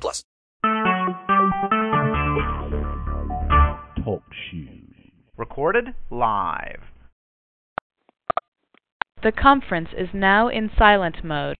plus. Talk shoes. Recorded live. The conference is now in silent mode.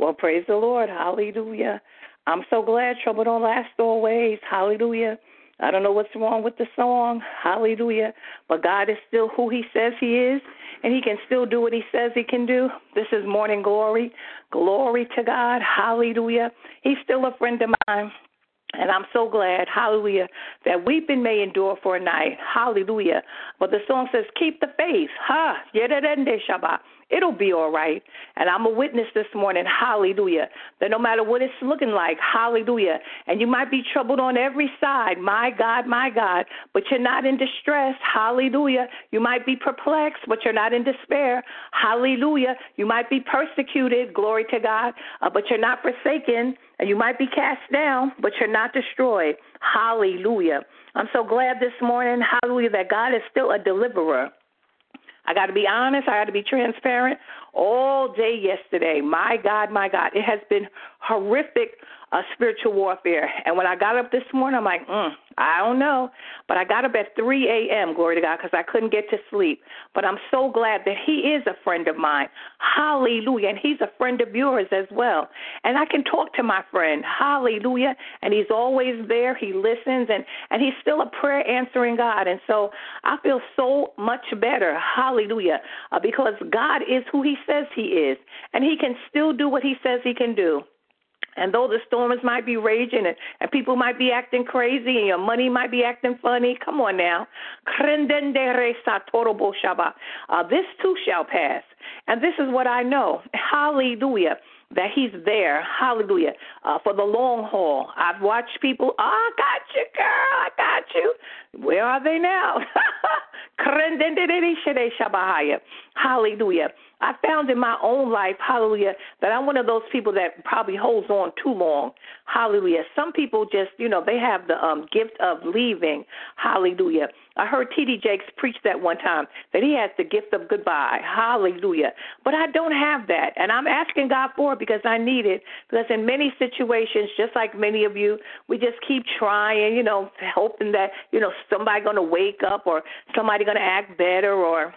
Well, praise the Lord. Hallelujah. I'm so glad trouble don't last always. Hallelujah. I don't know what's wrong with the song. Hallelujah. But God is still who He says He is, and He can still do what He says He can do. This is morning glory. Glory to God. Hallelujah. He's still a friend of mine. And I'm so glad, hallelujah, that weeping may endure for a night. Hallelujah. But the song says, keep the faith. Ha. It'll be all right. And I'm a witness this morning, hallelujah, that no matter what it's looking like, hallelujah, and you might be troubled on every side, my God, my God, but you're not in distress, hallelujah. You might be perplexed, but you're not in despair, hallelujah. You might be persecuted, glory to God, uh, but you're not forsaken, and you might be cast down, but you're not destroyed, hallelujah. I'm so glad this morning, hallelujah, that God is still a deliverer. I got to be honest. I got to be transparent. All day yesterday. My God, my God, it has been horrific uh, spiritual warfare. And when I got up this morning, I'm like, mm, I don't know. But I got up at 3 a.m., glory to God, because I couldn't get to sleep. But I'm so glad that He is a friend of mine. Hallelujah. And He's a friend of yours as well. And I can talk to my friend. Hallelujah. And He's always there. He listens, and, and He's still a prayer answering God. And so I feel so much better. Hallelujah. Uh, because God is who He says He is, and He can still do what He says He can do. And though the storms might be raging and, and people might be acting crazy and your money might be acting funny, come on now. Uh, this too shall pass. And this is what I know. Hallelujah that he's there, hallelujah, uh, for the long haul. I've watched people, oh, I got you, girl, I got you. Where are they now? hallelujah. I found in my own life, hallelujah, that I'm one of those people that probably holds on too long. Hallelujah. Some people just, you know, they have the um gift of leaving. Hallelujah. I heard TD Jakes preach that one time that he has the gift of goodbye. Hallelujah. But I don't have that. And I'm asking God for it because I need it. Because in many situations, just like many of you, we just keep trying, you know, hoping that, you know, somebody gonna wake up or somebody gonna act better or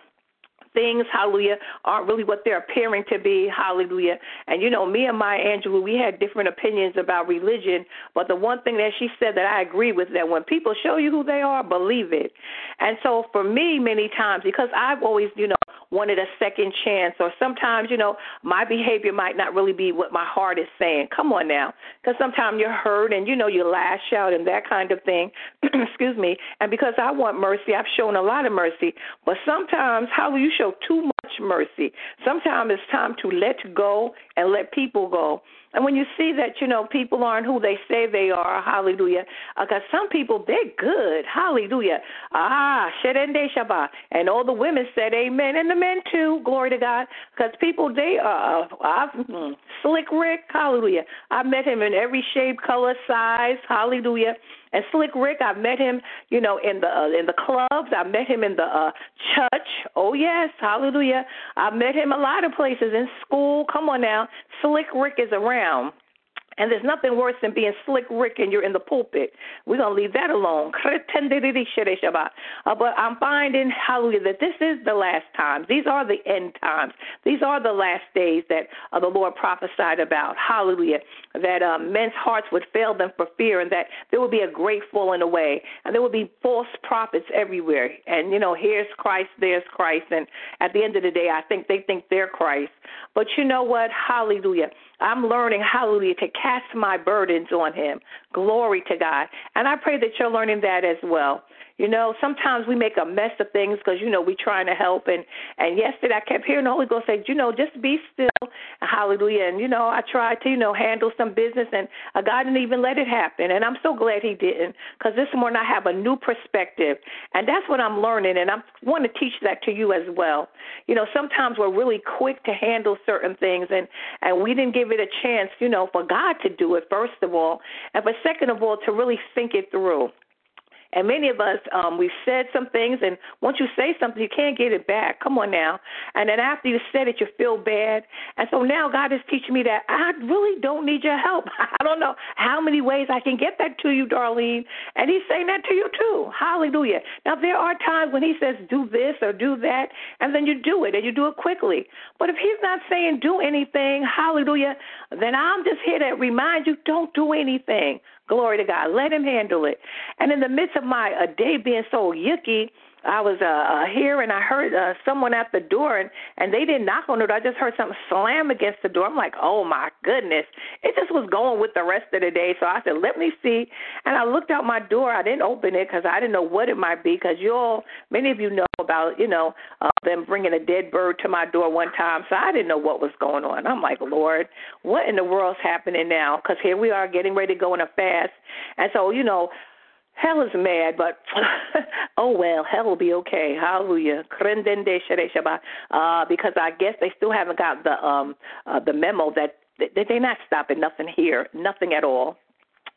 things, hallelujah, aren't really what they're appearing to be, hallelujah. And you know, me and Maya Angelou, we had different opinions about religion, but the one thing that she said that I agree with that when people show you who they are, believe it. And so for me, many times, because I've always, you know, wanted a second chance, or sometimes, you know, my behavior might not really be what my heart is saying. Come on now, because sometimes you're hurt and you know you lash out and that kind of thing. Excuse me. And because I want mercy, I've shown a lot of mercy, but sometimes how will you show too much mercy? Sometimes it's time to let go and let people go. And when you see that, you know, people aren't who they say they are, hallelujah, because uh, some people, they're good, hallelujah. Ah, Shabbat. And all the women said amen, and the men too, glory to God, because people, they are, uh, I've, mm, Slick Rick, hallelujah. I met him in every shape, color, size, hallelujah. And Slick Rick, I met him, you know, in the uh, in the clubs. I met him in the uh, church. Oh yes, hallelujah. I met him a lot of places in school. Come on now, Slick Rick is around. And there's nothing worse than being slick Rick and you're in the pulpit. We're going to leave that alone. Uh, but I'm finding, hallelujah, that this is the last times. These are the end times. These are the last days that uh, the Lord prophesied about. Hallelujah. That uh, men's hearts would fail them for fear and that there would be a great falling away. And there would be false prophets everywhere. And, you know, here's Christ, there's Christ. And at the end of the day, I think they think they're Christ. But you know what? Hallelujah. I'm learning, hallelujah, to cast my burdens on Him. Glory to God. And I pray that you're learning that as well. You know, sometimes we make a mess of things because you know we're trying to help. And and yesterday I kept hearing the Holy Ghost say, you know, just be still, hallelujah. And you know, I tried to you know handle some business, and uh, God didn't even let it happen. And I'm so glad He didn't, because this morning I have a new perspective, and that's what I'm learning. And I want to teach that to you as well. You know, sometimes we're really quick to handle certain things, and and we didn't give it a chance, you know, for God to do it first of all, and but second of all to really think it through. And many of us, um, we've said some things, and once you say something, you can't get it back. Come on now. And then after you said it, you feel bad. And so now God is teaching me that I really don't need your help. I don't know how many ways I can get that to you, Darlene. And He's saying that to you too. Hallelujah. Now, there are times when He says, do this or do that, and then you do it, and you do it quickly. But if He's not saying do anything, hallelujah, then I'm just here to remind you don't do anything. Glory to God. Let him handle it. And in the midst of my a day being so yucky, I was uh, uh here and I heard uh, someone at the door and and they didn't knock on door. I just heard something slam against the door. I'm like, oh my goodness! It just was going with the rest of the day. So I said, let me see. And I looked out my door. I didn't open it because I didn't know what it might be. Because you all, many of you know about you know uh, them bringing a dead bird to my door one time. So I didn't know what was going on. I'm like, Lord, what in the world's happening now? Because here we are getting ready to go on a fast, and so you know Hell is mad, but oh well, hell will be okay. Hallelujah. Uh, because I guess they still haven't got the um uh, the memo that they, they're not stopping nothing here, nothing at all.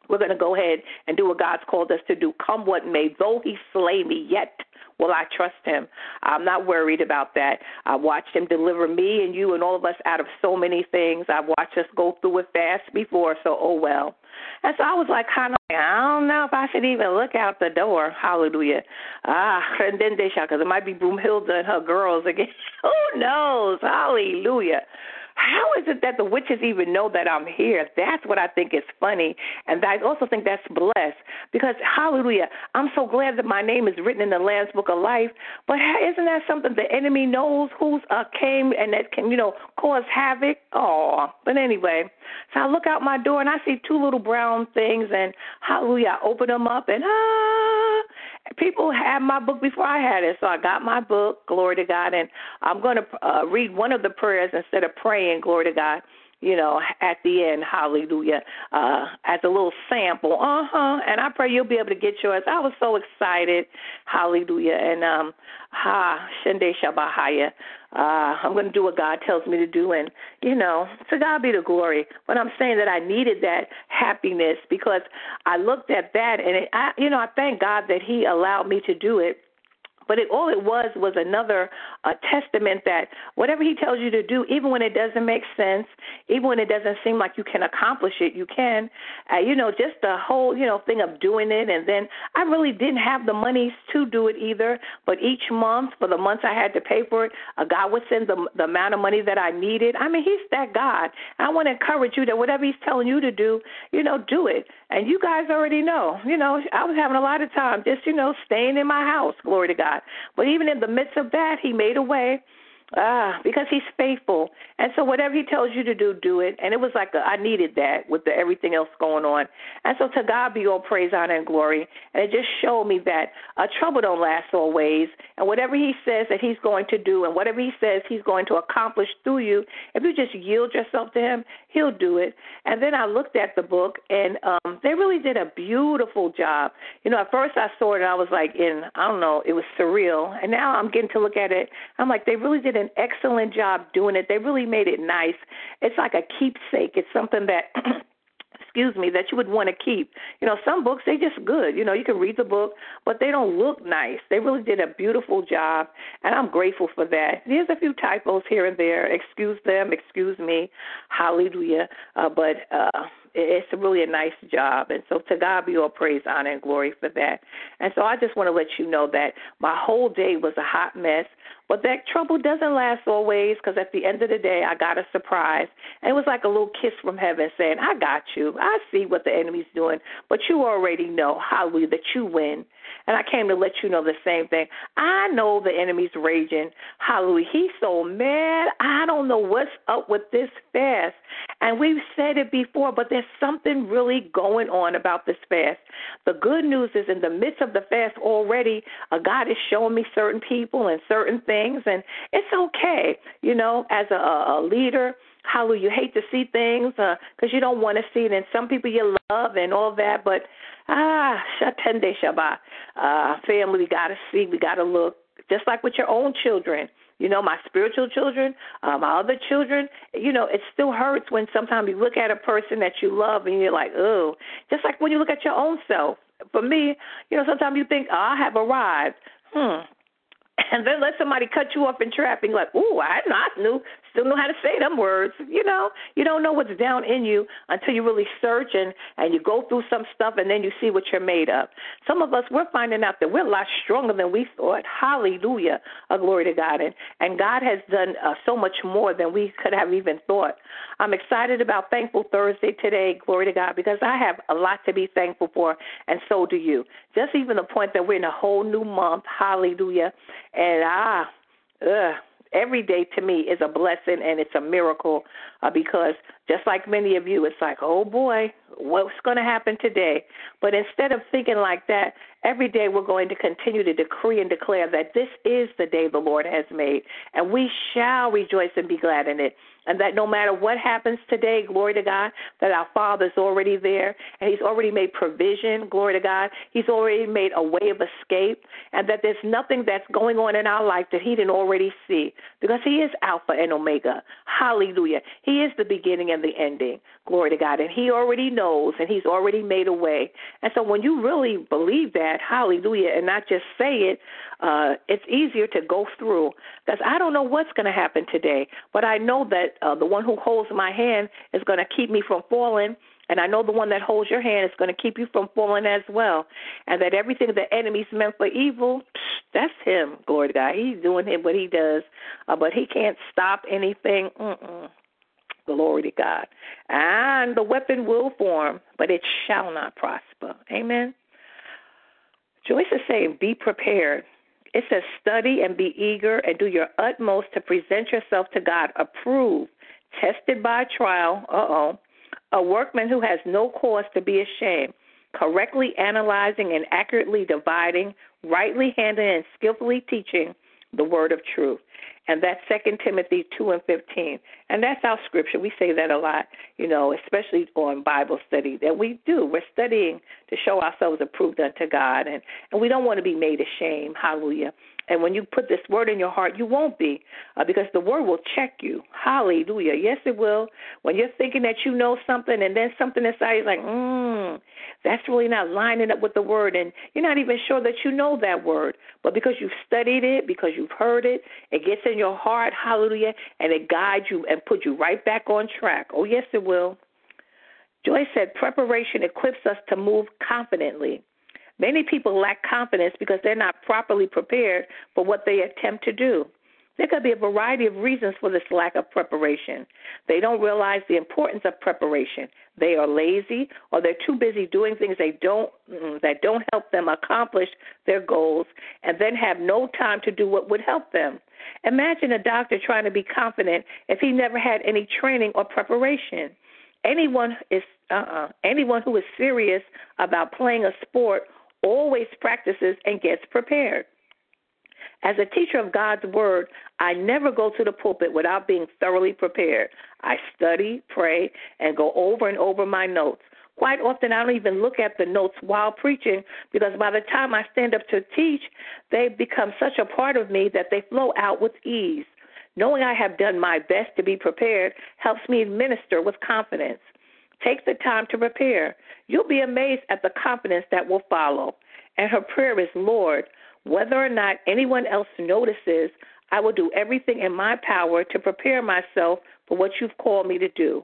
We're going to go ahead and do what God's called us to do. Come what may, though he slay me, yet will I trust him? I'm not worried about that. I watched him deliver me and you and all of us out of so many things. I've watched us go through it fast before, so oh well. And so I was like, kind of, I don't know if I should even look out the door. Hallelujah. Ah, and then they shout because it might be Broomhilda and her girls again. Who knows? Hallelujah. How is it that the witches even know that I'm here? That's what I think is funny. And I also think that's blessed because, hallelujah, I'm so glad that my name is written in the Lamb's Book of Life. But isn't that something the enemy knows who's uh, came and that can, you know, cause havoc? Oh, but anyway, so I look out my door and I see two little brown things, and hallelujah, I open them up and ah, people had my book before I had it, so I got my book. Glory to God, and I'm going to uh, read one of the prayers instead of praying. Glory to God. You know, at the end, hallelujah, uh, as a little sample. Uh huh. And I pray you'll be able to get yours. I was so excited. Hallelujah. And um, ha, Shende Shabahaya. Uh, I'm going to do what God tells me to do, and you know, to God be the glory. But I'm saying that I needed that happiness because I looked at that, and it, I, you know, I thank God that He allowed me to do it but it, all it was was another uh, testament that whatever he tells you to do, even when it doesn't make sense, even when it doesn't seem like you can accomplish it, you can. Uh, you know, just the whole you know thing of doing it, and then I really didn't have the money to do it either. But each month, for the months I had to pay for it, uh, God would send the the amount of money that I needed. I mean, He's that God. I want to encourage you that whatever He's telling you to do, you know, do it. And you guys already know. You know, I was having a lot of time just you know staying in my house. Glory to God. But even in the midst of that, He made a way. Ah, because he's faithful, and so whatever he tells you to do, do it. And it was like a, I needed that with the, everything else going on, and so to God be all praise, honor, and glory. And it just showed me that uh, trouble don't last always, and whatever He says that He's going to do, and whatever He says He's going to accomplish through you, if you just yield yourself to Him, He'll do it. And then I looked at the book, and um, they really did a beautiful job. You know, at first I saw it, and I was like, in I don't know, it was surreal, and now I'm getting to look at it. I'm like, they really did an excellent job doing it. They really made it nice. It's like a keepsake. It's something that excuse me, that you would want to keep. You know, some books they just good. You know, you can read the book, but they don't look nice. They really did a beautiful job, and I'm grateful for that. There's a few typos here and there. Excuse them, excuse me. Hallelujah. Uh, but uh it's really a nice job. And so to God be all praise, honor, and glory for that. And so I just want to let you know that my whole day was a hot mess. But that trouble doesn't last always because at the end of the day, I got a surprise. And it was like a little kiss from heaven saying, I got you. I see what the enemy's doing, but you already know, hallelujah, that you win. And I came to let you know the same thing. I know the enemy's raging. Hallelujah. He's so mad. I don't know what's up with this fast. And we've said it before, but there's something really going on about this fast. The good news is in the midst of the fast already, uh, God is showing me certain people and certain things, and it's okay. You know, as a, a leader, hallelujah, you hate to see things because uh, you don't want to see it, and some people you love and all that, but ah, Shatende Shabbat, uh, family, we got to see, we got to look, just like with your own children. You know, my spiritual children, uh, my other children, you know, it still hurts when sometimes you look at a person that you love and you're like, oh, just like when you look at your own self. For me, you know, sometimes you think, oh, I have arrived. Hmm, and then let somebody cut you off in traffic, like, ooh, I not knew, still know how to say them words. You know, you don't know what's down in you until you really search and and you go through some stuff, and then you see what you're made of. Some of us, we're finding out that we're a lot stronger than we thought. Hallelujah, a glory to God, and and God has done uh, so much more than we could have even thought. I'm excited about Thankful Thursday today, glory to God, because I have a lot to be thankful for, and so do you. Just even the point that we're in a whole new month. Hallelujah and ah, ugh, every day to me is a blessing and it's a miracle uh, because just like many of you, it's like, oh boy, what's going to happen today? But instead of thinking like that, every day we're going to continue to decree and declare that this is the day the Lord has made, and we shall rejoice and be glad in it. and that no matter what happens today, glory to God, that our Father's already there and He's already made provision, glory to God. He's already made a way of escape, and that there's nothing that's going on in our life that He didn't already see because He is Alpha and Omega. Hallelujah. He is the beginning the ending, glory to God, and He already knows and He's already made a way. And so when you really believe that, hallelujah, and not just say it, uh, it's easier to go through because I don't know what's going to happen today, but I know that uh, the one who holds my hand is going to keep me from falling. And I know the one that holds your hand is going to keep you from falling as well. And that everything the enemy's meant for evil, that's him. Glory to God. He's doing him what he does. Uh, but he can't stop anything. Mm-mm. Glory to God. And the weapon will form, but it shall not prosper. Amen. Joyce is saying, be prepared. It says, study and be eager and do your utmost to present yourself to God approved, tested by trial. Uh oh. A workman who has no cause to be ashamed, correctly analyzing and accurately dividing, rightly handling and skillfully teaching the word of truth and that's Second Timothy two and fifteen, and that's our scripture. We say that a lot, you know, especially on Bible study. That we do. We're studying to show ourselves approved unto God, and and we don't want to be made ashamed. Hallelujah. And when you put this word in your heart, you won't be, uh, because the word will check you. Hallelujah. Yes, it will. When you're thinking that you know something, and then something inside is like, mm, that's really not lining up with the word, and you're not even sure that you know that word. But because you've studied it, because you've heard it, it gets in your heart. Hallelujah. And it guides you and puts you right back on track. Oh, yes, it will. Joyce said, preparation equips us to move confidently. Many people lack confidence because they're not properly prepared for what they attempt to do. There could be a variety of reasons for this lack of preparation. They don't realize the importance of preparation. They are lazy or they're too busy doing things they don't mm, that don't help them accomplish their goals and then have no time to do what would help them. Imagine a doctor trying to be confident if he never had any training or preparation. Anyone is uh-uh, anyone who is serious about playing a sport always practices and gets prepared. As a teacher of God's Word, I never go to the pulpit without being thoroughly prepared. I study, pray, and go over and over my notes. Quite often, I don't even look at the notes while preaching because by the time I stand up to teach, they become such a part of me that they flow out with ease. Knowing I have done my best to be prepared helps me minister with confidence. Take the time to prepare. You'll be amazed at the confidence that will follow. And her prayer is, Lord, whether or not anyone else notices, I will do everything in my power to prepare myself for what you've called me to do.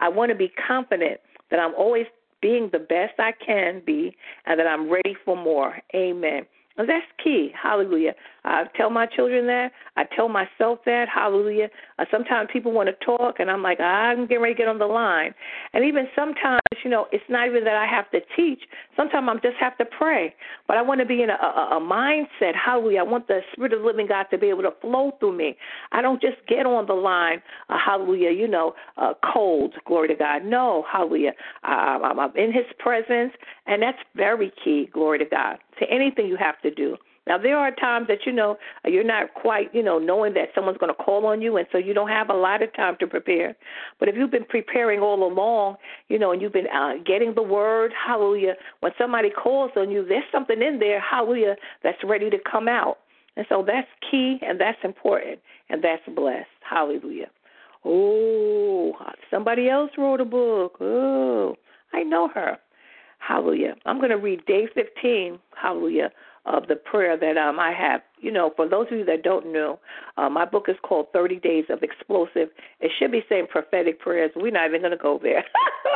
I want to be confident that I'm always being the best I can be and that I'm ready for more. Amen. That's key. Hallelujah. I tell my children that. I tell myself that. Hallelujah. Uh, sometimes people want to talk, and I'm like, I'm getting ready to get on the line. And even sometimes, you know, it's not even that I have to teach. Sometimes I just have to pray. But I want to be in a, a, a mindset. Hallelujah. I want the Spirit of the living God to be able to flow through me. I don't just get on the line, uh, hallelujah, you know, uh, cold. Glory to God. No, hallelujah. I'm, I'm in His presence, and that's very key. Glory to God. To anything you have to do. Now there are times that you know you're not quite, you know, knowing that someone's going to call on you, and so you don't have a lot of time to prepare. But if you've been preparing all along, you know, and you've been uh, getting the word, hallelujah. When somebody calls on you, there's something in there, hallelujah, that's ready to come out. And so that's key, and that's important, and that's blessed, hallelujah. Oh, somebody else wrote a book. Oh, I know her. Hallelujah. I'm going to read day 15, hallelujah, of the prayer that um, I have. You know, for those of you that don't know, uh, my book is called 30 Days of Explosive. It should be saying prophetic prayers. We're not even going to go there.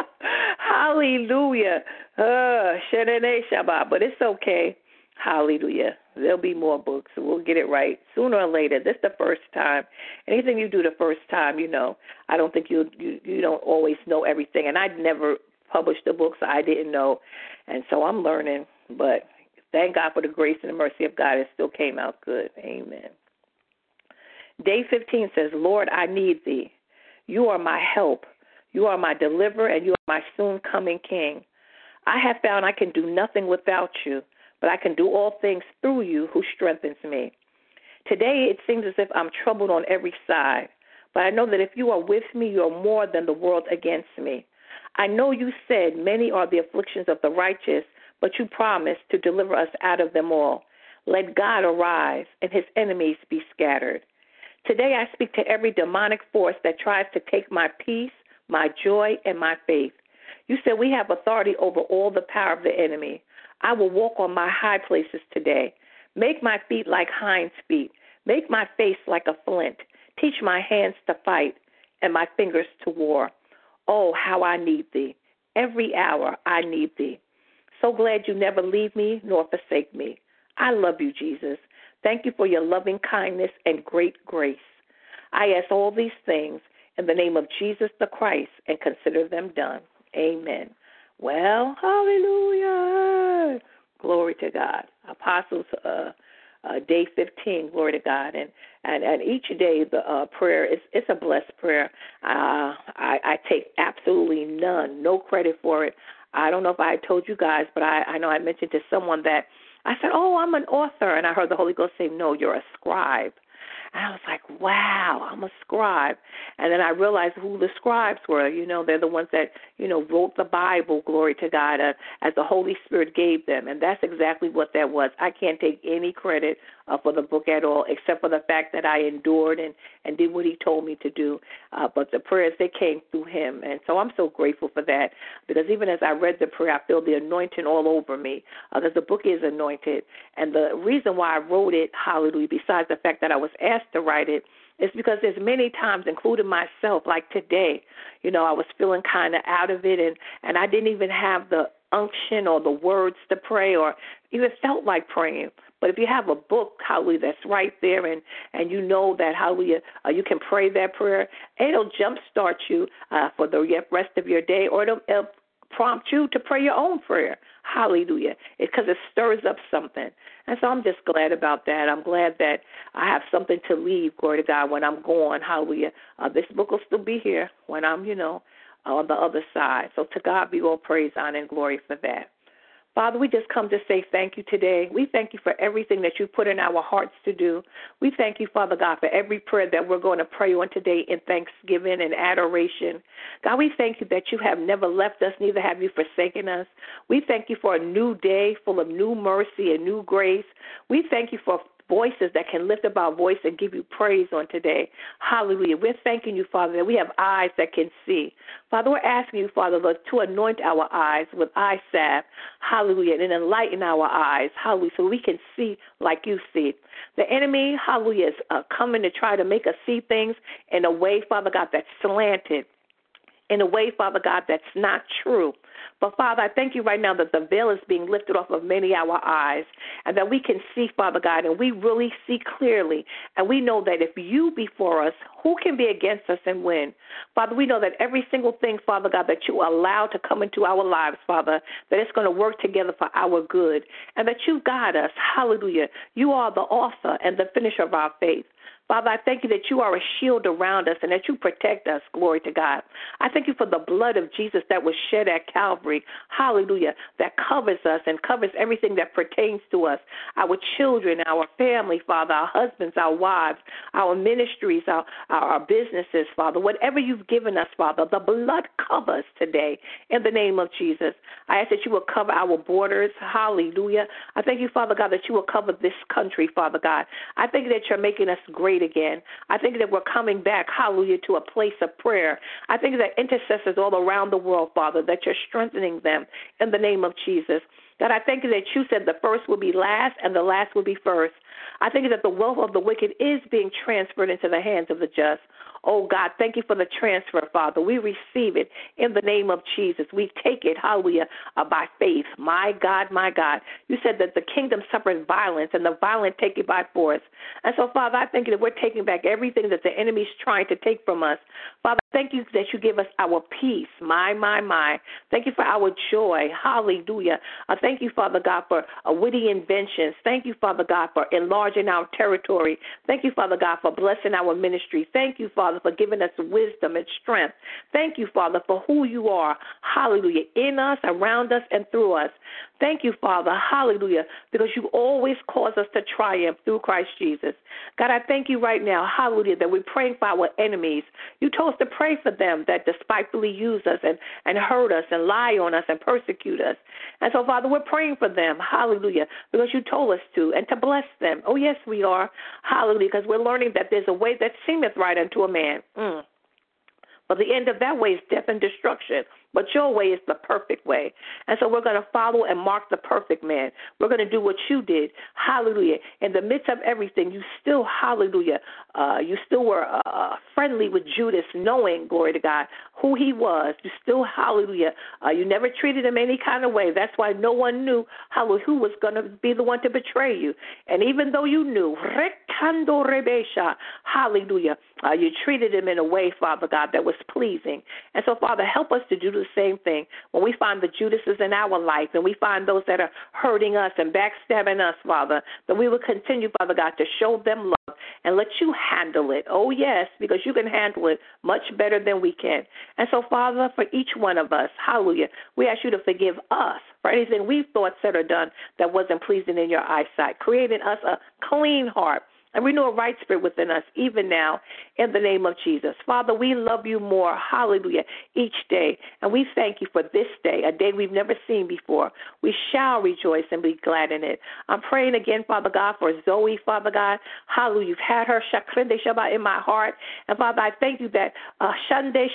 Hallelujah. Uh, Shabbat. But it's okay. Hallelujah. There'll be more books. We'll get it right sooner or later. This is the first time. Anything you do the first time, you know, I don't think you you you don't always know everything. And I'd never published the books I didn't know, and so I'm learning. But thank God for the grace and the mercy of God. It still came out good. Amen. Day 15 says, Lord, I need thee. You are my help. You are my deliverer, and you are my soon coming King. I have found I can do nothing without you, but I can do all things through you who strengthens me. Today it seems as if I'm troubled on every side, But I know that if you are with me, you are more than the world against me. I know you said, Many are the afflictions of the righteous, but you promised to deliver us out of them all. Let God arise and his enemies be scattered. Today I speak to every demonic force that tries to take my peace, my joy, and my faith. You said we have authority over all the power of the enemy. I will walk on my high places today. Make my feet like hinds' feet. Make my face like a flint. Teach my hands to fight and my fingers to war. Oh, how I need thee. Every hour I need thee. So glad you never leave me nor forsake me. I love you, Jesus. Thank you for your loving kindness and great grace. I ask all these things in the name of Jesus the Christ and consider them done. Amen. Well, hallelujah. Glory to God. Apostles, uh, uh, day 15, glory to God. And, and, and each day the uh, prayer is it's a blessed prayer. Uh, I, I take absolutely none, no credit for it. I don't know if I told you guys, but I, I know I mentioned to someone that I said, Oh, I'm an author. And I heard the Holy Ghost say, No, you're a scribe. And I was like, wow, I'm a scribe. And then I realized who the scribes were. You know, they're the ones that, you know, wrote the Bible, glory to God, uh, as the Holy Spirit gave them. And that's exactly what that was. I can't take any credit uh, for the book at all, except for the fact that I endured and, and did what he told me to do. Uh, but the prayers, they came through him. And so I'm so grateful for that because even as I read the prayer, I feel the anointing all over me because uh, the book is anointed. And the reason why I wrote it, hallelujah, besides the fact that I was asked to write it, is because there's many times, including myself, like today, you know, I was feeling kind of out of it, and and I didn't even have the unction or the words to pray, or even felt like praying. But if you have a book, hallelujah, that's right there, and and you know that hallelujah, uh, you can pray that prayer, it'll jumpstart you uh, for the rest of your day, or it'll, it'll prompt you to pray your own prayer. Hallelujah. Because it, it stirs up something. And so I'm just glad about that. I'm glad that I have something to leave, glory to God, when I'm gone. Hallelujah. Uh, this book will still be here when I'm, you know, on the other side. So to God be all praise, honor, and glory for that. Father, we just come to say thank you today. We thank you for everything that you put in our hearts to do. We thank you, Father God, for every prayer that we're going to pray on today in thanksgiving and adoration. God, we thank you that you have never left us, neither have you forsaken us. We thank you for a new day full of new mercy and new grace. We thank you for voices that can lift up our voice and give you praise on today. Hallelujah. We're thanking you, Father, that we have eyes that can see. Father, we're asking you, Father, Lord, to anoint our eyes with eye salve. Hallelujah. And enlighten our eyes. Hallelujah. So we can see like you see. The enemy, hallelujah, is uh, coming to try to make us see things in a way, Father God, that's slanted in a way, Father God, that's not true. But Father, I thank you right now that the veil is being lifted off of many of our eyes and that we can see, Father God, and we really see clearly. And we know that if you be for us, who can be against us and win? Father, we know that every single thing, Father God, that you allow to come into our lives, Father, that it's going to work together for our good and that you guide us. Hallelujah. You are the author and the finisher of our faith. Father, I thank you that you are a shield around us and that you protect us. Glory to God. I thank you for the blood of Jesus that was shed at Calvary. Hallelujah. That covers us and covers everything that pertains to us our children, our family, Father, our husbands, our wives, our ministries, our, our, businesses, Father. Whatever you've given us, Father, the blood covers today in the name of Jesus. I ask that you will cover our borders. Hallelujah. I thank you, Father God, that you will cover this country, Father God. I thank you that you're making us great again. I think that we're coming back, hallelujah, to a place of prayer. I think that intercessors all around the world, Father, that you're strengthening them in the name of Jesus. God, I thank you that you said the first will be last and the last will be first. I think that the wealth of the wicked is being transferred into the hands of the just. Oh God, thank you for the transfer, Father. We receive it in the name of Jesus. We take it, hallelujah, uh, by faith. My God, my God. You said that the kingdom suffers violence and the violent take it by force. And so, Father, I thank you that we're taking back everything that the enemy's trying to take from us. Father, thank you that you give us our peace. My, my, my. Thank you for our joy. Hallelujah. Uh, thank you, Father God, for uh, witty inventions. Thank you, Father God, for enlarging our territory. Thank you, Father God, for blessing our ministry. Thank you, Father, for giving us wisdom and strength. Thank you, Father, for who you are. Hallelujah. In us, around us, and through us. Thank you, Father. Hallelujah. Because you always cause us to triumph through Christ Jesus. God, I thank you right now. Hallelujah. That we're praying for our enemies. You told us to pray for them that despitefully use us and, and hurt us and lie on us and persecute us. And so, Father, we're praying for them. Hallelujah. Because you told us to and to bless them. Oh, yes, we are. Hallelujah. Because we're learning that there's a way that seemeth right unto a man. Mm. But the end of that way is death and destruction. But your way is the perfect way. And so we're going to follow and mark the perfect man. We're going to do what you did. Hallelujah. In the midst of everything, you still, hallelujah, uh, you still were uh, uh, friendly with Judas, knowing, glory to God, who he was. You still, hallelujah, uh, you never treated him any kind of way. That's why no one knew, hallelujah, who was going to be the one to betray you. And even though you knew, hallelujah, uh, you treated him in a way, Father God, that was pleasing. And so, Father, help us to do the same thing. When we find the Judases in our life and we find those that are hurting us and backstabbing us, Father, that we will continue, Father God, to show them love and let you handle it. Oh, yes, because you can handle it much better than we can. And so, Father, for each one of us, hallelujah, we ask you to forgive us for anything we've thought, said, or done that wasn't pleasing in your eyesight, creating us a clean heart and renew a right spirit within us, even now, in the name of Jesus. Father, we love you more, hallelujah, each day. And we thank you for this day, a day we've never seen before. We shall rejoice and be glad in it. I'm praying again, Father God, for Zoe, Father God. Hallelujah. You've had her Shakrinde Shabbat in my heart. And Father, I thank you that uh, Shande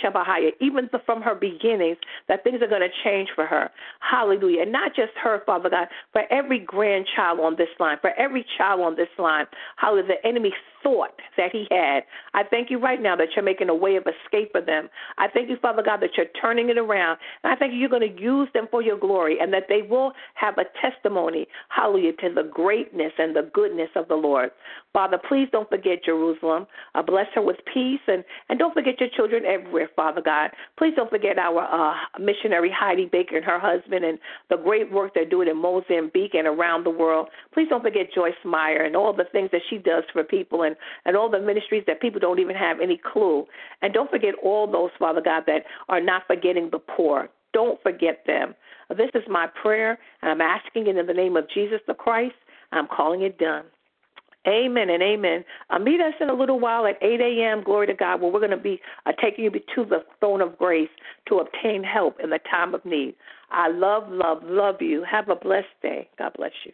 even from her beginnings, that things are going to change for her. Hallelujah. Not just her, Father God, for every grandchild on this line, for every child on this line. Hallelujah the enemy thought that he had. I thank you right now that you're making a way of escape for them. I thank you, Father God, that you're turning it around. And I thank you you're going to use them for your glory and that they will have a testimony, hallelujah, to the greatness and the goodness of the Lord. Father, please don't forget Jerusalem. Uh, bless her with peace and, and don't forget your children everywhere, Father God. Please don't forget our uh, missionary Heidi Baker and her husband and the great work they're doing in Mozambique and around the world. Please don't forget Joyce Meyer and all the things that she does for people and and, and all the ministries that people don't even have any clue. And don't forget all those, Father God, that are not forgetting the poor. Don't forget them. This is my prayer, and I'm asking it in the name of Jesus the Christ. I'm calling it done. Amen and amen. Uh, meet us in a little while at 8 a.m. Glory to God, where we're going to be uh, taking you to the throne of grace to obtain help in the time of need. I love, love, love you. Have a blessed day. God bless you.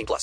18 plus.